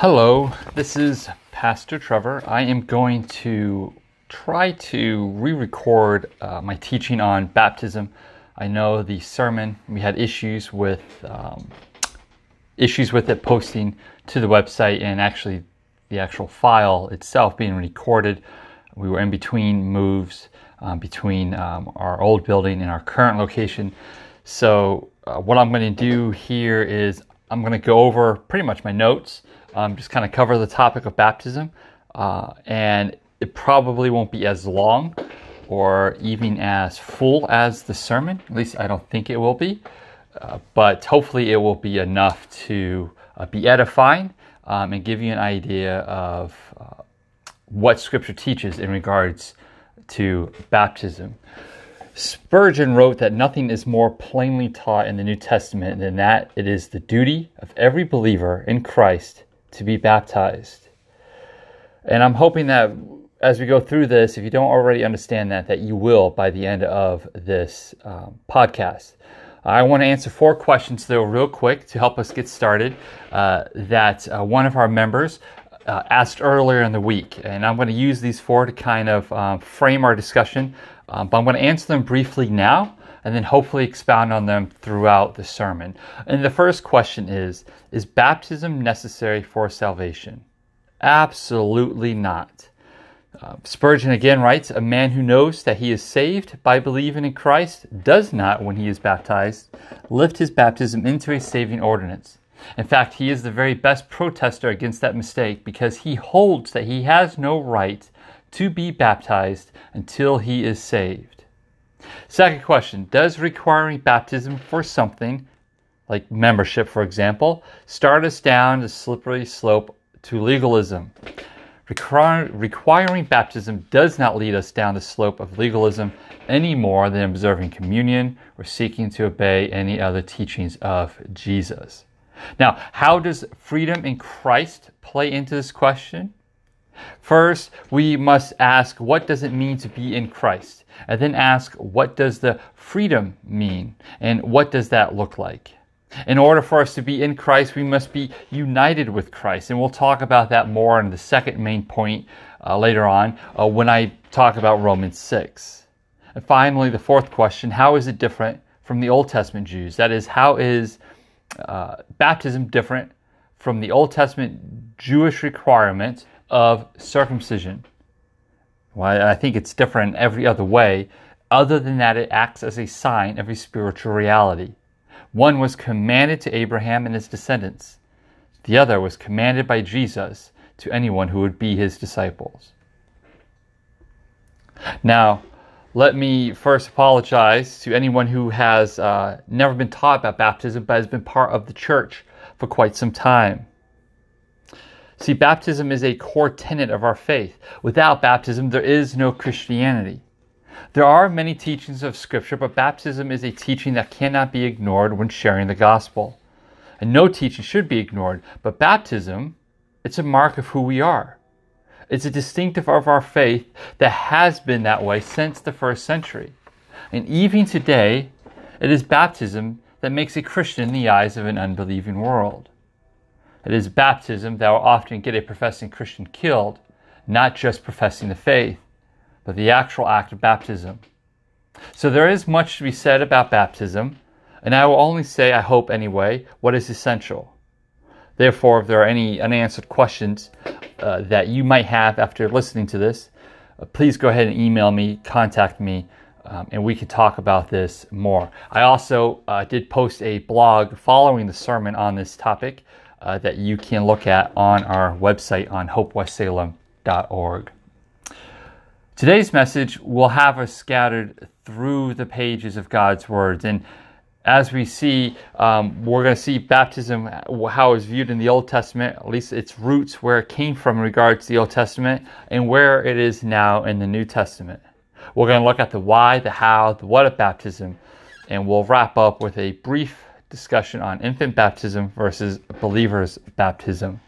Hello, this is Pastor Trevor. I am going to try to re record uh, my teaching on baptism. I know the sermon, we had issues with. Um, issues with it posting to the website and actually the actual file itself being recorded. We were in between moves um, between um, our old building and our current location. So, uh, what I'm going to do here is I'm going to go over pretty much my notes um, just kind of cover the topic of baptism. Uh, and it probably won't be as long or even as full as the sermon. At least I don't think it will be. Uh, but hopefully it will be enough to uh, be edifying um, and give you an idea of uh, what Scripture teaches in regards to baptism. Spurgeon wrote that nothing is more plainly taught in the New Testament than that it is the duty of every believer in Christ to be baptized. And I'm hoping that as we go through this, if you don't already understand that, that you will by the end of this um, podcast. I want to answer four questions, though, real quick to help us get started. Uh, that uh, one of our members uh, asked earlier in the week. And I'm going to use these four to kind of um, frame our discussion. Um, but I'm going to answer them briefly now and then hopefully expound on them throughout the sermon. And the first question is Is baptism necessary for salvation? Absolutely not. Uh, Spurgeon again writes A man who knows that he is saved by believing in Christ does not, when he is baptized, lift his baptism into a saving ordinance. In fact, he is the very best protester against that mistake because he holds that he has no right to be baptized until he is saved. Second question Does requiring baptism for something, like membership for example, start us down the slippery slope to legalism? requiring baptism does not lead us down the slope of legalism any more than observing communion or seeking to obey any other teachings of Jesus. Now, how does freedom in Christ play into this question? First, we must ask what does it mean to be in Christ? And then ask what does the freedom mean? And what does that look like? In order for us to be in Christ, we must be united with Christ. And we'll talk about that more in the second main point uh, later on uh, when I talk about Romans 6. And finally, the fourth question how is it different from the Old Testament Jews? That is, how is uh, baptism different from the Old Testament Jewish requirement of circumcision. Well, I think it's different every other way, other than that it acts as a sign of a spiritual reality. One was commanded to Abraham and his descendants. The other was commanded by Jesus to anyone who would be his disciples. Now, let me first apologize to anyone who has uh, never been taught about baptism but has been part of the church for quite some time. See, baptism is a core tenet of our faith. Without baptism, there is no Christianity. There are many teachings of Scripture, but baptism is a teaching that cannot be ignored when sharing the gospel. And no teaching should be ignored, but baptism, it's a mark of who we are. It's a distinctive of our faith that has been that way since the first century. And even today, it is baptism that makes a Christian in the eyes of an unbelieving world. It is baptism that will often get a professing Christian killed, not just professing the faith, but the actual act of baptism. So there is much to be said about baptism, and I will only say, I hope anyway, what is essential. Therefore, if there are any unanswered questions uh, that you might have after listening to this, uh, please go ahead and email me, contact me, um, and we can talk about this more. I also uh, did post a blog following the sermon on this topic uh, that you can look at on our website on hopewestsalem.org. Today's message will have us scattered through the pages of God's words. And as we see, um, we're going to see baptism, how it's viewed in the Old Testament, at least its roots, where it came from in regards to the Old Testament, and where it is now in the New Testament. We're going to look at the why, the how, the what of baptism, and we'll wrap up with a brief discussion on infant baptism versus believers' baptism.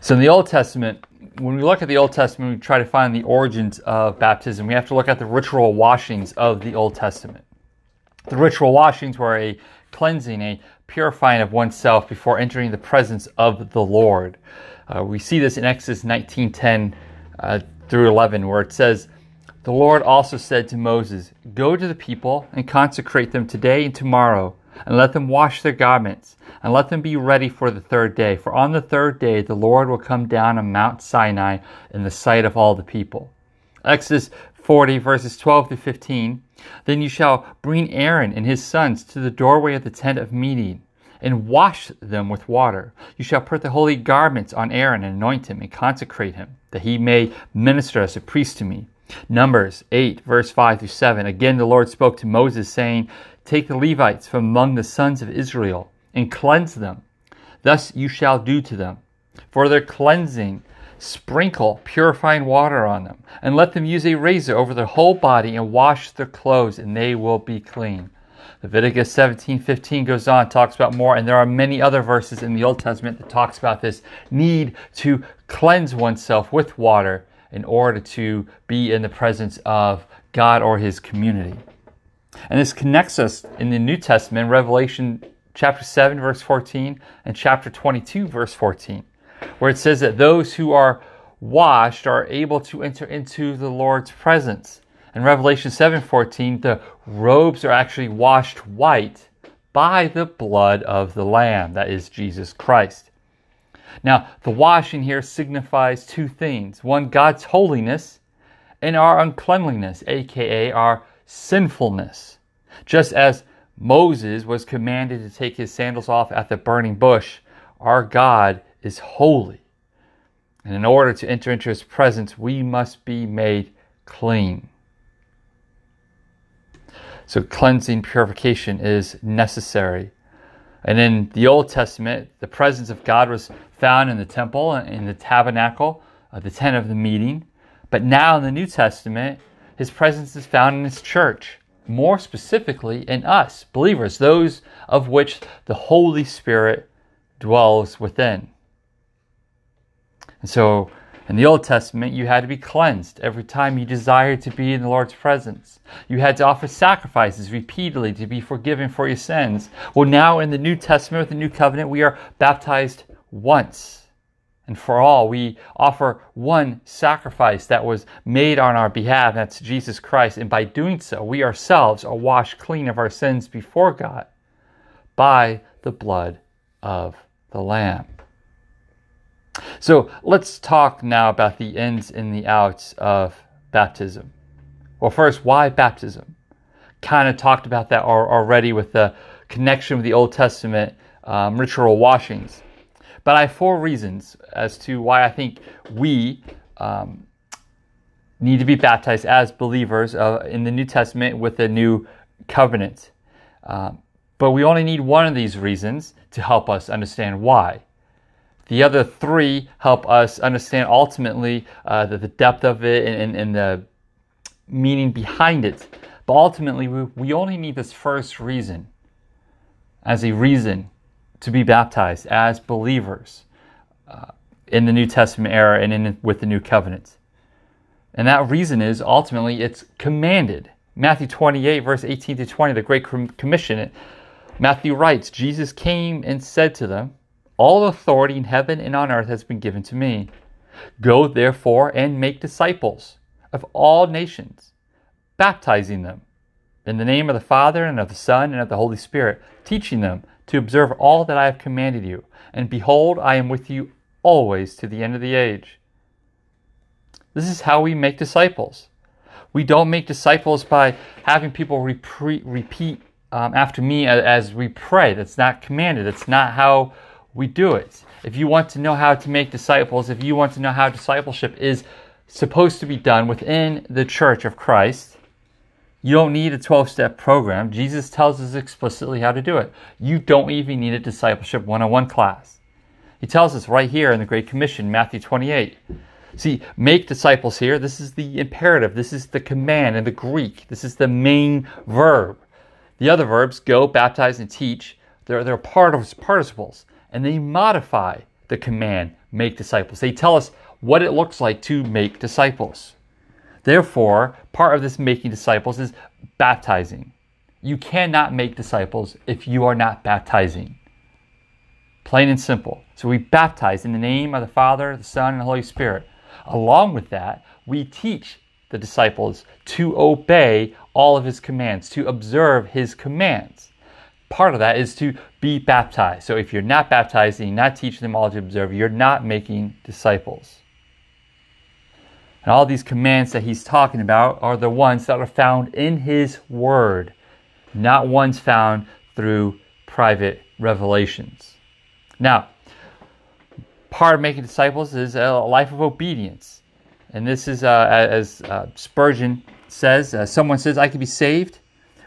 So, in the Old Testament, when we look at the Old Testament, we try to find the origins of baptism. We have to look at the ritual washings of the Old Testament. The ritual washings were a cleansing, a purifying of oneself before entering the presence of the Lord. Uh, we see this in Exodus 19:10 uh, through 11, where it says, "The Lord also said to Moses, Go to the people and consecrate them today and tomorrow, and let them wash their garments, and let them be ready for the third day. For on the third day the Lord will come down on Mount Sinai in the sight of all the people." Exodus 40 verses 12 to 15. Then you shall bring Aaron and his sons to the doorway of the tent of meeting and wash them with water. You shall put the holy garments on Aaron and anoint him and consecrate him, that he may minister as a priest to me. Numbers 8, verse 5 through 7. Again, the Lord spoke to Moses, saying, Take the Levites from among the sons of Israel and cleanse them. Thus you shall do to them. For their cleansing, sprinkle purifying water on them, and let them use a razor over their whole body and wash their clothes, and they will be clean. Leviticus 17:15 goes on, talks about more, and there are many other verses in the Old Testament that talks about this need to cleanse oneself with water in order to be in the presence of God or his community. And this connects us in the New Testament, Revelation chapter 7 verse 14 and chapter 22 verse 14, where it says that those who are washed are able to enter into the Lord's presence. In Revelation 7:14, the robes are actually washed white by the blood of the lamb, that is Jesus Christ. Now, the washing here signifies two things. One, God's holiness and our uncleanliness, aka our sinfulness. Just as Moses was commanded to take his sandals off at the burning bush, our God is holy. And in order to enter into his presence, we must be made clean. So cleansing, purification is necessary. And in the Old Testament, the presence of God was found in the temple, in the tabernacle, uh, the tent of the meeting. But now in the New Testament, his presence is found in his church, more specifically in us, believers, those of which the Holy Spirit dwells within. And so in the Old Testament, you had to be cleansed every time you desired to be in the Lord's presence. You had to offer sacrifices repeatedly to be forgiven for your sins. Well, now in the New Testament, with the New Covenant, we are baptized once and for all. We offer one sacrifice that was made on our behalf, that's Jesus Christ. And by doing so, we ourselves are washed clean of our sins before God by the blood of the Lamb. So let's talk now about the ins and the outs of baptism. Well, first, why baptism? Kind of talked about that already with the connection with the Old Testament um, ritual washings. But I have four reasons as to why I think we um, need to be baptized as believers uh, in the New Testament with the new covenant. Um, but we only need one of these reasons to help us understand why. The other three help us understand ultimately uh, the, the, depth of it and, and, and, the meaning behind it. But ultimately, we, we only need this first reason as a reason to be baptized as believers uh, in the New Testament era and in, with the New Covenant. And that reason is ultimately it's commanded. Matthew 28, verse 18 to 20, the Great Commission. Matthew writes, Jesus came and said to them, all authority in heaven and on earth has been given to me. Go therefore and make disciples of all nations, baptizing them in the name of the Father and of the Son and of the Holy Spirit, teaching them to observe all that I have commanded you. And behold, I am with you always to the end of the age. This is how we make disciples. We don't make disciples by having people repeat, repeat um, after me as, as we pray. That's not commanded. That's not how we do it. If you want to know how to make disciples, if you want to know how discipleship is supposed to be done within the church of Christ, you don't need a 12 step program. Jesus tells us explicitly how to do it. You don't even need a discipleship 101 class. He tells us right here in the Great Commission, Matthew 28. See, make disciples here. This is the imperative. This is the command in the Greek. This is the main verb. The other verbs, go, baptize, and teach, they're, they're part of participles and they modify the command, make disciples. They tell us what it looks like to make disciples. Therefore, part of this making disciples is baptizing. You cannot make disciples if you are not baptizing. Plain and simple. So we baptize in the name of the Father, the Son, and the Holy Spirit. Along with that, we teach the disciples to obey all of his commands, to observe his commands. Part of that is to be baptized. So if you're not baptized and you're not teaching them all to observe, you're not making disciples. And all these commands that he's talking about are the ones that are found in his word, not ones found through private revelations. Now, part of making disciples is a life of obedience. And this is, uh, as uh, Spurgeon says, uh, someone says, I can be saved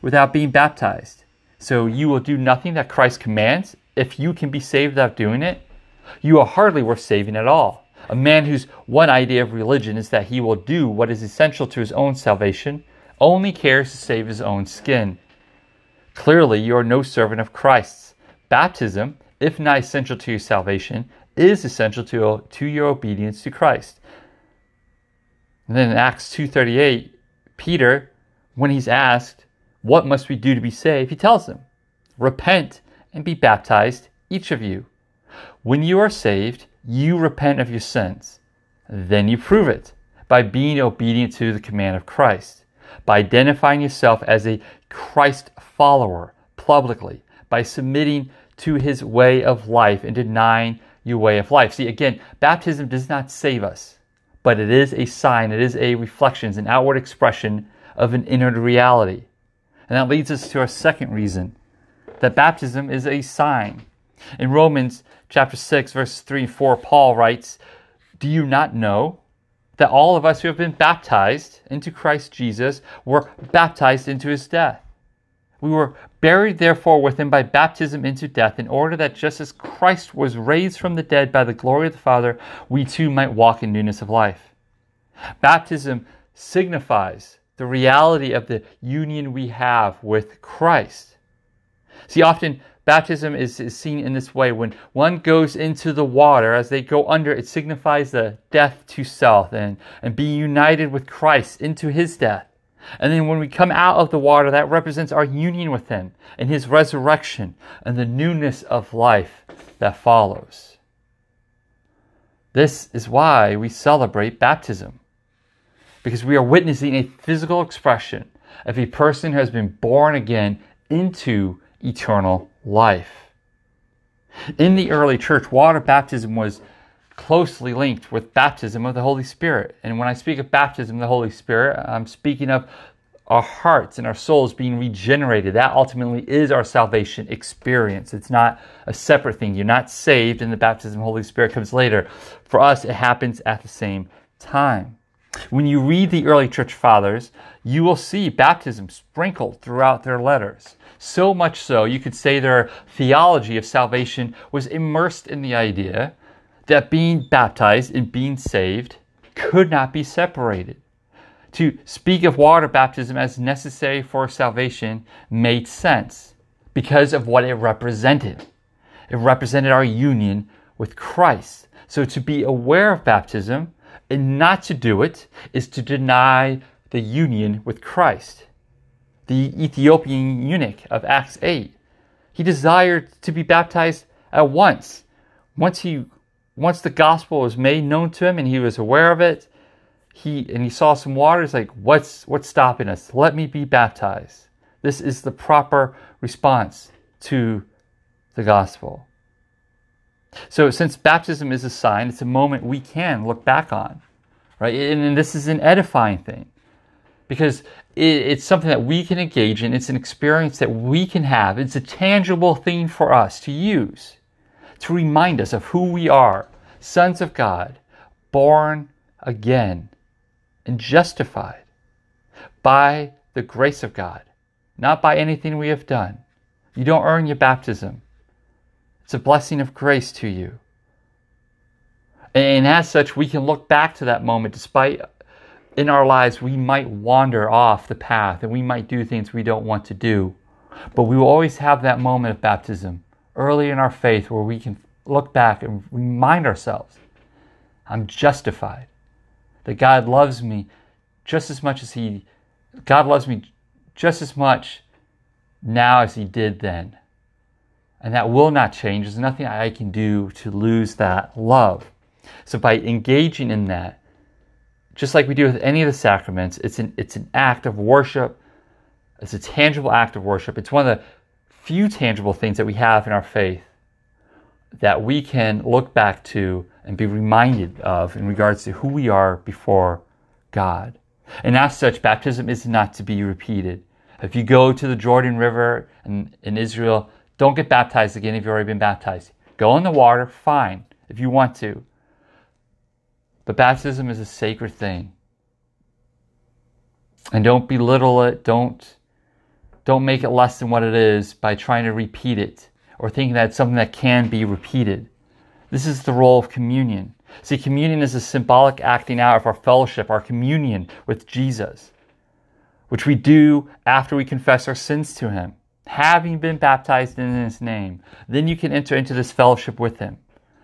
without being baptized. So you will do nothing that Christ commands. If you can be saved without doing it, you are hardly worth saving at all. A man whose one idea of religion is that he will do what is essential to his own salvation only cares to save his own skin. Clearly, you are no servant of Christ's. Baptism if not essential to your salvation, is essential to, to your obedience to Christ. And then in Acts 2.38, Peter, when he's asked, what must we do to be saved? He tells them, repent and be baptized, each of you. When you are saved, you repent of your sins. Then you prove it by being obedient to the command of Christ, by identifying yourself as a Christ follower publicly, by submitting to his way of life and denying your way of life. See, again, baptism does not save us, but it is a sign, it is a reflection, it's an outward expression of an inner reality. And that leads us to our second reason that baptism is a sign. In Romans chapter 6, verses 3 and 4, Paul writes, Do you not know that all of us who have been baptized into Christ Jesus were baptized into his death? We were buried, therefore, with him by baptism into death, in order that just as Christ was raised from the dead by the glory of the Father, we too might walk in newness of life. Baptism signifies the reality of the union we have with Christ. See, often baptism is, is, seen in this way. When one goes into the water, as they go under, it signifies the death to self and, and being united with Christ into his death. And then when we come out of the water, that represents our union with Him and His resurrection and the newness of life that follows. This is why we celebrate baptism, because we are witnessing a physical expression of a person who has been born again into eternal life. In the early church, water baptism was closely linked with baptism of the Holy Spirit. And when I speak of baptism of the Holy Spirit, I'm speaking of our hearts and our souls being regenerated. That ultimately is our salvation experience. It's not a separate thing. You're not saved and the baptism of the Holy Spirit comes later. For us, it happens at the same time. When you read the early church fathers, you will see baptism sprinkled throughout their letters. So much so, you could say their theology of salvation was immersed in the idea that being baptized and being saved could not be separated. To speak of water baptism as necessary for salvation made sense because of what it represented. It represented our union with Christ. So to be aware of baptism and not to do it is to deny the union with Christ. The Ethiopian eunuch of Acts 8, he desired to be baptized at once. Once he once the gospel was made known to him and he was aware of it, he and he saw some water. He's like, "What's what's stopping us? Let me be baptized." This is the proper response to the gospel. So, since baptism is a sign, it's a moment we can look back on, right? And, and this is an edifying thing because it, it's something that we can engage in. It's an experience that we can have. It's a tangible thing for us to use to remind us of who we are sons of God, born again and justified by the grace of God, not by anything we have done. You don't earn your baptism, it's a blessing of grace to you. And as such, we can look back to that moment despite in our lives we might wander off the path and we might do things we don't want to do. But we will always have that moment of baptism early in our faith where we can look back and remind ourselves I'm justified. That God loves me just as much as He, God loves me just as much now as he did then. And that will not change. There's nothing I can do to lose that love. So by engaging in that, just like we do with any of the sacraments, it's an, it's an act of worship. It's a tangible act of worship. It's one of the few tangible things that we have in our faith that we can look back to and be reminded of in regards to who we are before God. And as such, baptism is not to be repeated. If you go to the Jordan River in, in Israel, don't get baptized again if you've already been baptized. Go in the water, fine, if you want to. But baptism is a sacred thing. And don't belittle it. Don't, don't make it less than what it is by trying to repeat it or thinking that it's something that can be repeated. This is the role of communion. See, communion is a symbolic acting out of our fellowship, our communion with Jesus, which we do after we confess our sins to Him, having been baptized in His name. Then you can enter into this fellowship with Him.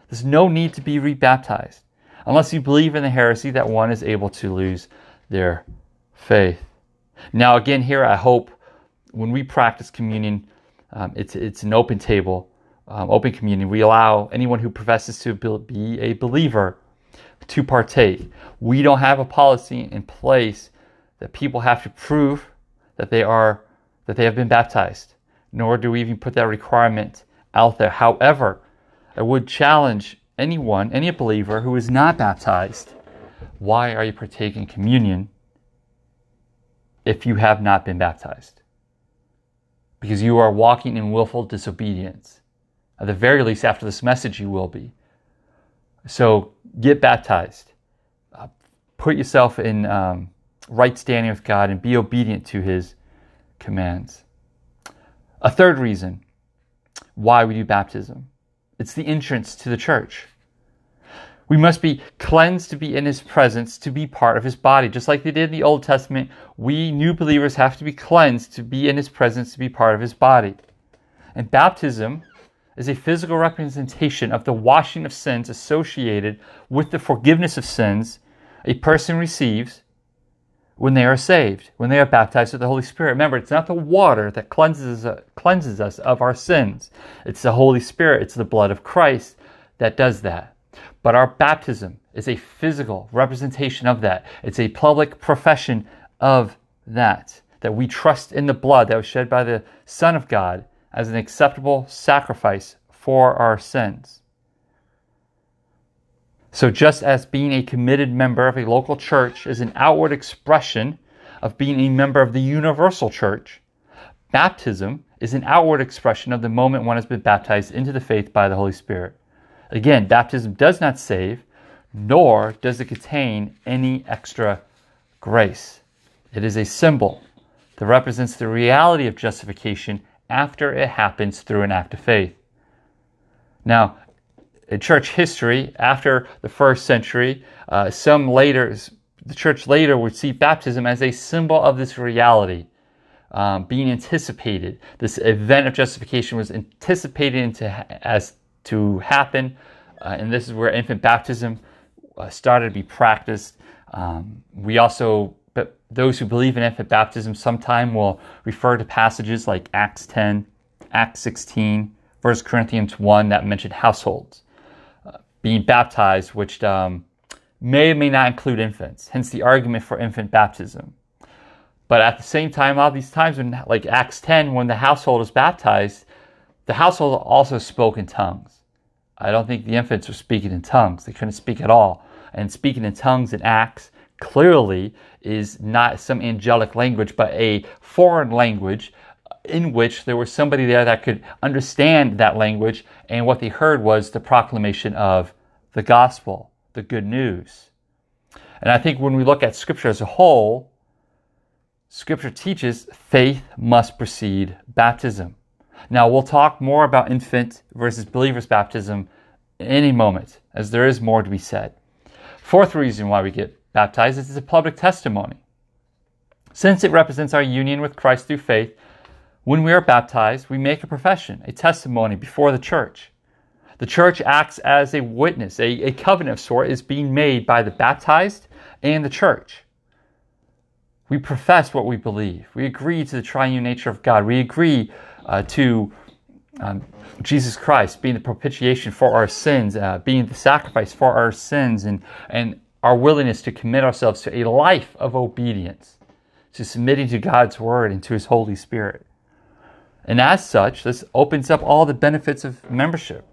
There's no need to be rebaptized unless you believe in the heresy that one is able to lose their faith. Now, again, here I hope when we practice communion, um, it's, it's an open table, um, open communion. We allow anyone who professes to be a believer to partake. We don't have a policy in place that people have to prove that they are that they have been baptized, nor do we even put that requirement out there. However, I would challenge anyone, any believer who is not baptized, why are you partaking communion if you have not been baptized? Because you are walking in willful disobedience. At the very least, after this message, you will be. So get baptized. Uh, put yourself in um, right standing with God and be obedient to His commands. A third reason why we do baptism it's the entrance to the church. We must be cleansed to be in his presence, to be part of his body. Just like they did in the Old Testament, we new believers have to be cleansed to be in his presence, to be part of his body. And baptism is a physical representation of the washing of sins associated with the forgiveness of sins a person receives when they are saved, when they are baptized with the Holy Spirit. Remember, it's not the water that cleanses, uh, cleanses us of our sins, it's the Holy Spirit, it's the blood of Christ that does that. But our baptism is a physical representation of that. It's a public profession of that. That we trust in the blood that was shed by the Son of God as an acceptable sacrifice for our sins. So, just as being a committed member of a local church is an outward expression of being a member of the universal church, baptism is an outward expression of the moment one has been baptized into the faith by the Holy Spirit. Again, baptism does not save, nor does it contain any extra grace. It is a symbol that represents the reality of justification after it happens through an act of faith. Now, church history, after the first century, uh, some later, the church later would see baptism as a symbol of this reality um, being anticipated. This event of justification was anticipated into, as to happen, uh, and this is where infant baptism uh, started to be practiced. Um, we also, but those who believe in infant baptism, sometime will refer to passages like Acts 10, Acts 16, 1 Corinthians 1 that mention households being baptized, which um, may or may not include infants, hence the argument for infant baptism. But at the same time, all these times when, like Acts 10, when the household is baptized, the household also spoke in tongues. I don't think the infants were speaking in tongues. They couldn't speak at all. And speaking in tongues in Acts clearly is not some angelic language, but a foreign language in which there was somebody there that could understand that language, and what they heard was the proclamation of the gospel, the good news. And I think when we look at Scripture as a whole, Scripture teaches faith must precede baptism. Now, we'll talk more about infant versus believer's baptism in any moment, as there is more to be said. Fourth reason why we get baptized is it's a public testimony. Since it represents our union with Christ through faith, when we are baptized, we make a profession, a testimony before the church. The church acts as a witness, a, a covenant of sort is being made by the baptized and the church. we profess what we believe. We agree to the triune nature of God. We agree uh, to um, Jesus Christ being the propitiation for our sins, uh, being the sacrifice for our sins, and, and our willingness to commit ourselves to a life of obedience, to submitting to God's word and to his Holy Spirit. And as such, this opens up all the benefits of membership.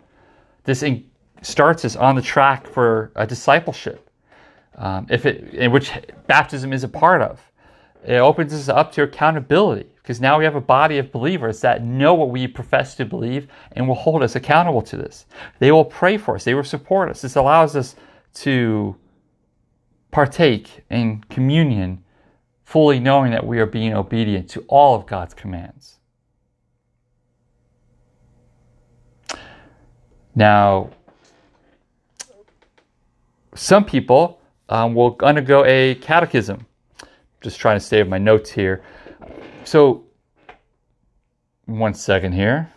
This in, starts us on the track for a discipleship, um, if it, in which baptism is a part of. It opens us up to accountability because now we have a body of believers that know what we profess to believe and will hold us accountable to this. They will pray for us, they will support us. This allows us to partake in communion, fully knowing that we are being obedient to all of God's commands. Now, some people um, will undergo a catechism. Just trying to save my notes here. So, one second here.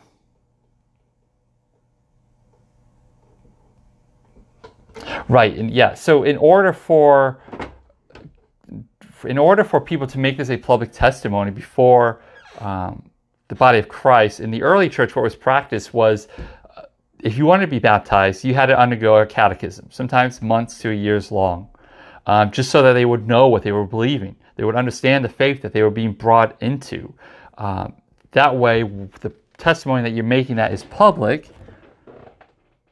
Right, and yeah. So, in order for in order for people to make this a public testimony before um, the body of Christ in the early church, what was practiced was if you wanted to be baptized, you had to undergo a catechism, sometimes months to years long, um, just so that they would know what they were believing. They would understand the faith that they were being brought into. Um, that way, the testimony that you're making that is public,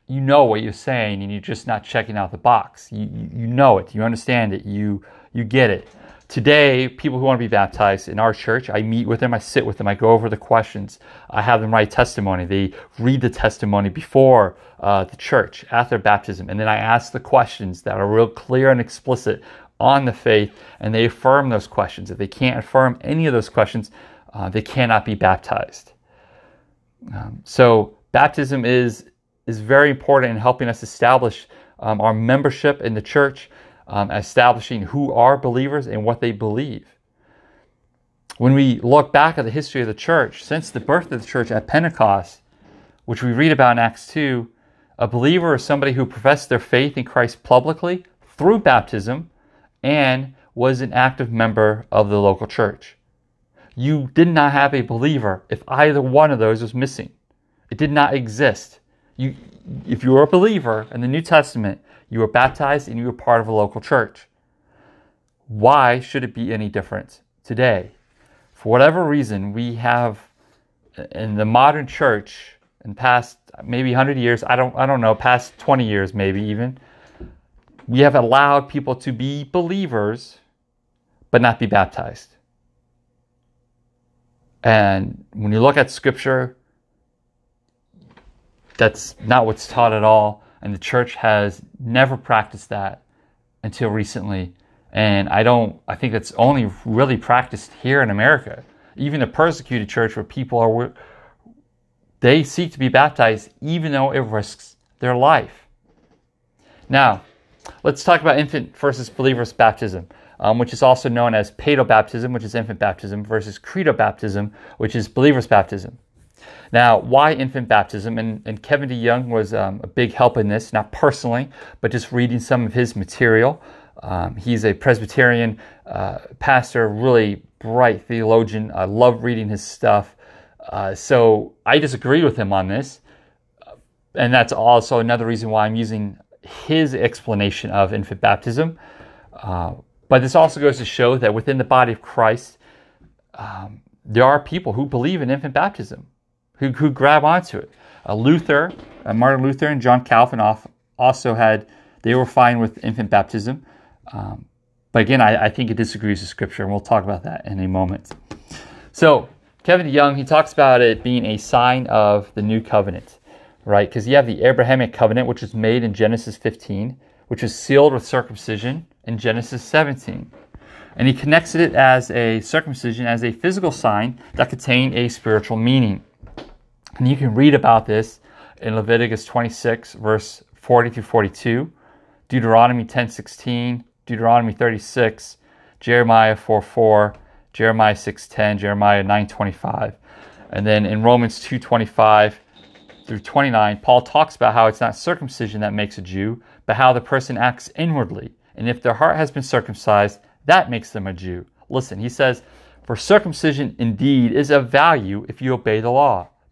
you know what you're saying, and you're just not checking out the box. You, you know it, you understand it, you you get it. Today, people who want to be baptized in our church, I meet with them, I sit with them, I go over the questions, I have them write testimony. They read the testimony before uh, the church, after baptism, and then I ask the questions that are real clear and explicit on the faith, and they affirm those questions. If they can't affirm any of those questions, uh, they cannot be baptized. Um, so, baptism is is very important in helping us establish um, our membership in the church um, establishing who are believers and what they believe. When we look back at the history of the church, since the birth of the church at Pentecost, which we read about in Acts 2, a believer is somebody who professed their faith in Christ publicly through baptism and was an active member of the local church. You did not have a believer if either one of those was missing. It did not exist. You, if you were a believer in the New Testament, you were baptized and you were part of a local church. Why should it be any different today? For whatever reason, we have in the modern church in past maybe 100 years, I don't I don't know, past 20 years maybe even, we have allowed people to be believers but not be baptized. And when you look at scripture, that's not what's taught at all. And the church has never practiced that until recently. And I don't, I think it's only really practiced here in America. Even the persecuted church where people are, they seek to be baptized even though it risks their life. Now, let's talk about infant versus believers baptism, um, which is also known as paedo baptism, which is infant baptism, versus credo baptism, which is believers baptism. Now, why infant baptism? And, and Kevin DeYoung was um, a big help in this, not personally, but just reading some of his material. Um, he's a Presbyterian uh, pastor, really bright theologian. I love reading his stuff. Uh, so I disagree with him on this. And that's also another reason why I'm using his explanation of infant baptism. Uh, but this also goes to show that within the body of Christ, um, there are people who believe in infant baptism who, who grab onto it. Uh, Luther, uh, Martin Luther, and John Calvin also had, they were fine with infant baptism. Um, but again, I, I, think it disagrees with Scripture, and we'll talk about that in a moment. So, Kevin Young, he talks about it being a sign of the new covenant, right? Because you have the Abrahamic covenant, which was made in Genesis 15, which was sealed with circumcision in Genesis 17. And he connects it as a circumcision as a physical sign that contained a spiritual meaning. And you can read about this in Leviticus 26, verse 40 through 42, Deuteronomy 10:16, Deuteronomy 36, Jeremiah 4 4, Jeremiah 6:10, Jeremiah 9:25. And then in Romans 2:25 through 29, Paul talks about how it's not circumcision that makes a Jew, but how the person acts inwardly. And if their heart has been circumcised, that makes them a Jew. Listen, he says, For circumcision indeed is of value if you obey the law.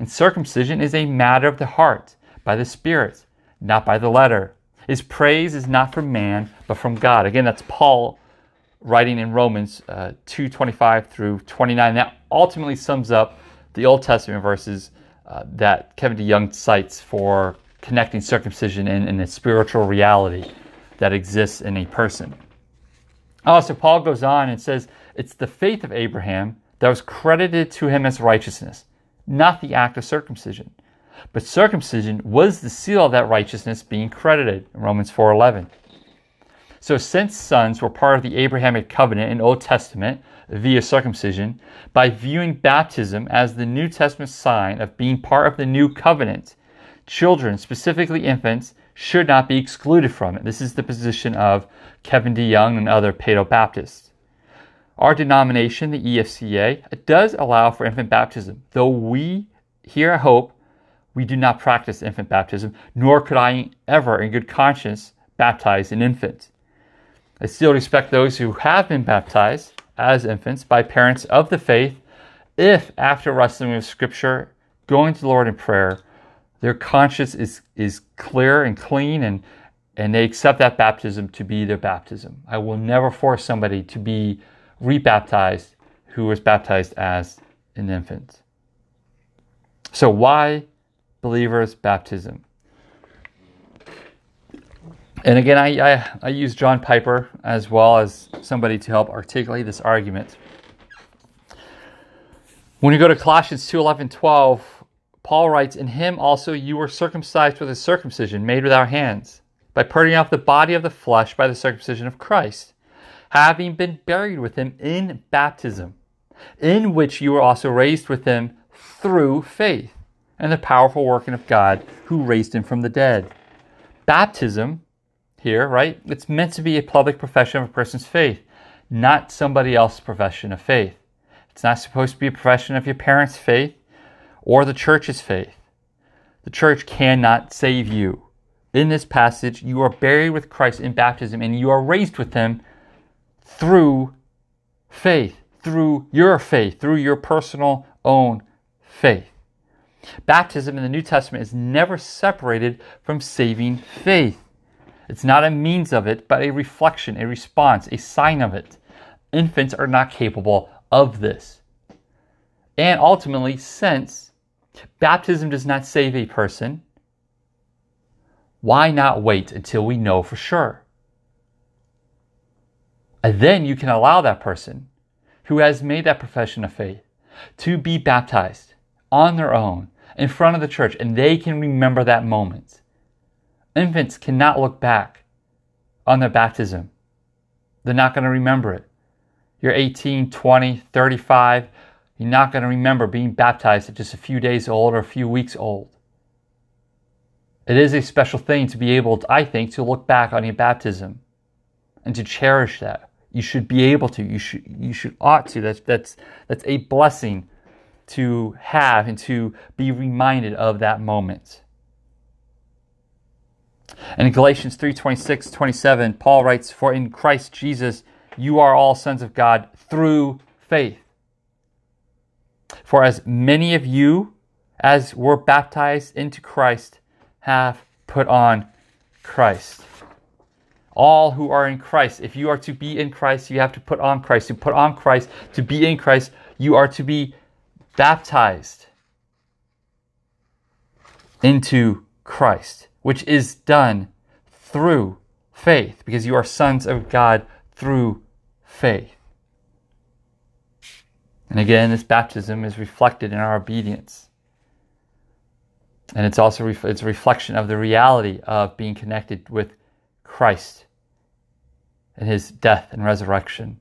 and circumcision is a matter of the heart, by the Spirit, not by the letter. His praise is not from man, but from God. Again, that's Paul writing in Romans uh, 2.25 through 29. That ultimately sums up the Old Testament verses uh, that Kevin DeYoung cites for connecting circumcision and, and the spiritual reality that exists in a person. Also, Paul goes on and says, It's the faith of Abraham that was credited to him as righteousness not the act of circumcision. But circumcision was the seal of that righteousness being credited in Romans 4:11. So since sons were part of the Abrahamic covenant in Old Testament via circumcision, by viewing baptism as the New Testament sign of being part of the new covenant, children, specifically infants, should not be excluded from it. This is the position of Kevin DeYoung and other Paedo Baptists. Our denomination, the EFCA, does allow for infant baptism, though we here at Hope, we do not practice infant baptism, nor could I ever, in good conscience, baptize an infant. I still respect those who have been baptized as infants by parents of the faith, if after wrestling with Scripture, going to the Lord in prayer, their conscience is, is clear and clean and, and they accept that baptism to be their baptism. I will never force somebody to be rebaptized who was baptized as an infant. So, why believers' baptism? And again, I, I, I, use John Piper as well as somebody to help articulate this argument. When you go to Colossians 2 11, 12, Paul writes, In him also you were circumcised with a circumcision made with our hands, by putting off the body of the flesh by the circumcision of Christ having been buried with him in baptism, in which you were also raised with him through faith and the powerful working of God who raised him from the dead. Baptism, here, right? It's meant to be a public profession of a person's faith, not somebody else's profession of faith. It's not supposed to be a profession of your parents' faith or the church's faith. The church cannot save you. In this passage, you are buried with Christ in baptism and you are raised with him through faith, through your faith, through your personal own faith. Baptism in the New Testament is never separated from saving faith. It's not a means of it, but a reflection, a response, a sign of it. Infants are not capable of this. And ultimately, since baptism does not save a person, why not wait until we know for sure? And then you can allow that person who has made that profession of faith to be baptized on their own in front of the church and they can remember that moment. Infants cannot look back on their baptism. They're not going to remember it. You're 18, 20, 35. You're not going to remember being baptized at just a few days old or a few weeks old. It is a special thing to be able, to, I think, to look back on your baptism and to cherish that. You should be able to. You should. You should ought to. That's that's that's a blessing to have and to be reminded of that moment. And in Galatians 3 26, 27, Paul writes, For in Christ Jesus you are all sons of God through faith. For as many of you as were baptized into Christ have put on Christ all who are in Christ. If you are to be in Christ, you have to put on Christ. To put on Christ, to be in Christ, you are to be baptized into Christ, which is done through faith, because you are sons of God through faith. And again, this baptism is reflected in our obedience. And it's also it's a reflection of the reality of being connected with Christ and his death and resurrection.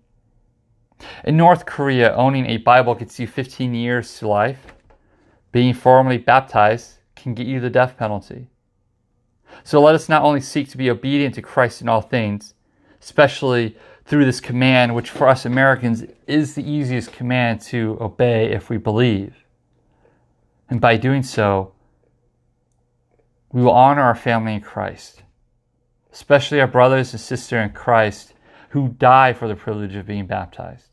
In North Korea, owning a Bible gets you 15 years to life. Being formally baptized can get you the death penalty. So let us not only seek to be obedient to Christ in all things, especially through this command, which for us Americans is the easiest command to obey if we believe. And by doing so, we will honor our family in Christ, especially our brothers and sisters in Christ who die for the privilege of being baptized.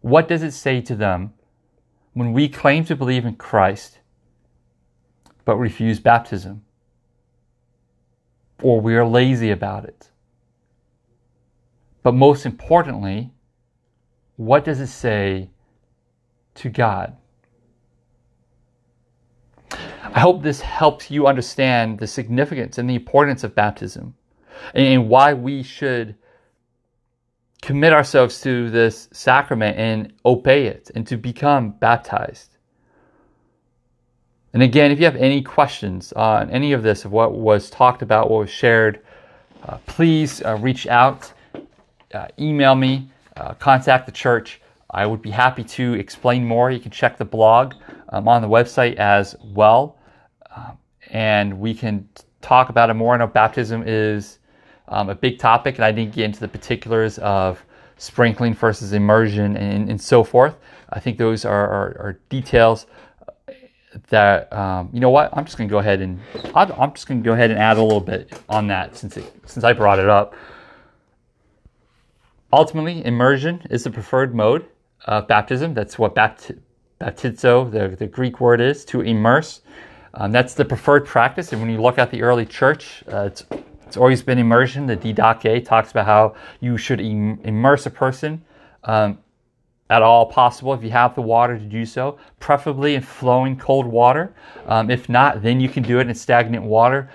What does it say to them when we claim to believe in Christ but refuse baptism? Or we are lazy about it? But most importantly, what does it say to God? I hope this helps you understand the significance and the importance of baptism and why we should commit ourselves to this sacrament and obey it and to become baptized. And again, if you have any questions on any of this, of what was talked about, what was shared, uh, please uh, reach out, uh, email me, uh, contact the church. I would be happy to explain more. You can check the blog um, on the website as well, um, and we can talk about it more. I know baptism is um, a big topic, and I didn't get into the particulars of sprinkling versus immersion and, and so forth. I think those are, are, are details that um, you know what I'm just going to go ahead and I'm just going to go ahead and add a little bit on that since it, since I brought it up. Ultimately, immersion is the preferred mode of baptism. That's what bapti- baptizo, the, the Greek word is, to immerse. Um, that's the preferred practice. And when you look at the early church, uh, it's it's always been immersion. The Didache talks about how you should Im- immerse a person um, at all possible if you have the water to do so, preferably in flowing cold water. Um, if not, then you can do it in stagnant water.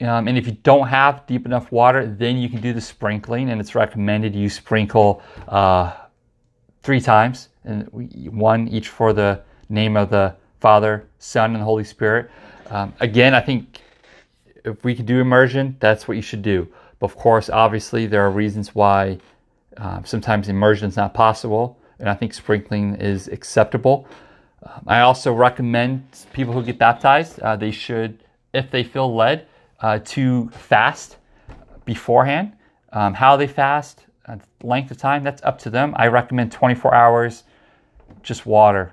Um, and if you don't have deep enough water, then you can do the sprinkling, and it's recommended you sprinkle uh, three times, and one each for the name of the Father, Son, and Holy Spirit. Um, again, I think if we can do immersion, that's what you should do. But of course, obviously, there are reasons why uh, sometimes immersion is not possible, and I think sprinkling is acceptable. Um, I also recommend people who get baptized, uh, they should, if they feel led, uh, to fast beforehand. Um, how they fast, uh, length of time, that's up to them. I recommend 24 hours, just water.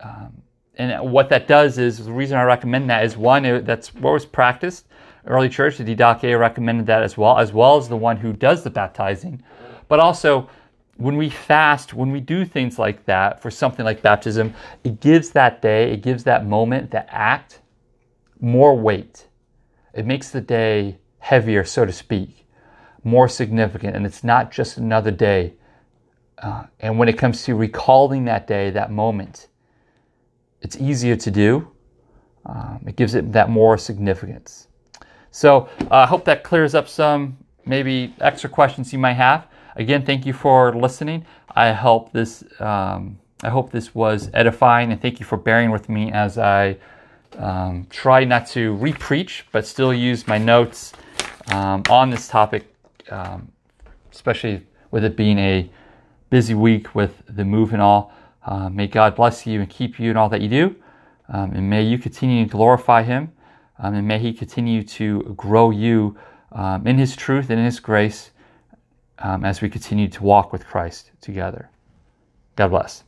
Um, and what that does is the reason I recommend that is one, it, that's what was practiced early church, the Didache recommended that as well, as well as the one who does the baptizing. But also, when we fast, when we do things like that for something like baptism, it gives that day, it gives that moment, that act, more weight. It makes the day heavier, so to speak, more significant, and it's not just another day. Uh, and when it comes to recalling that day, that moment, it's easier to do. Um, it gives it that more significance. So uh, I uh, hope that clears up some maybe extra questions you might have. Again, thank you for listening. I hope this um, I hope this was edifying, and thank you for bearing with me as I um, try not to repreach, but still use my notes um, on this topic, um, especially with it being a busy week with the move and all. Uh, may God bless you and keep you in all that you do, um, and may you continue to glorify Him um, and may He continue to grow you um, in His truth and in His grace um, as we continue to walk with Christ together. God bless.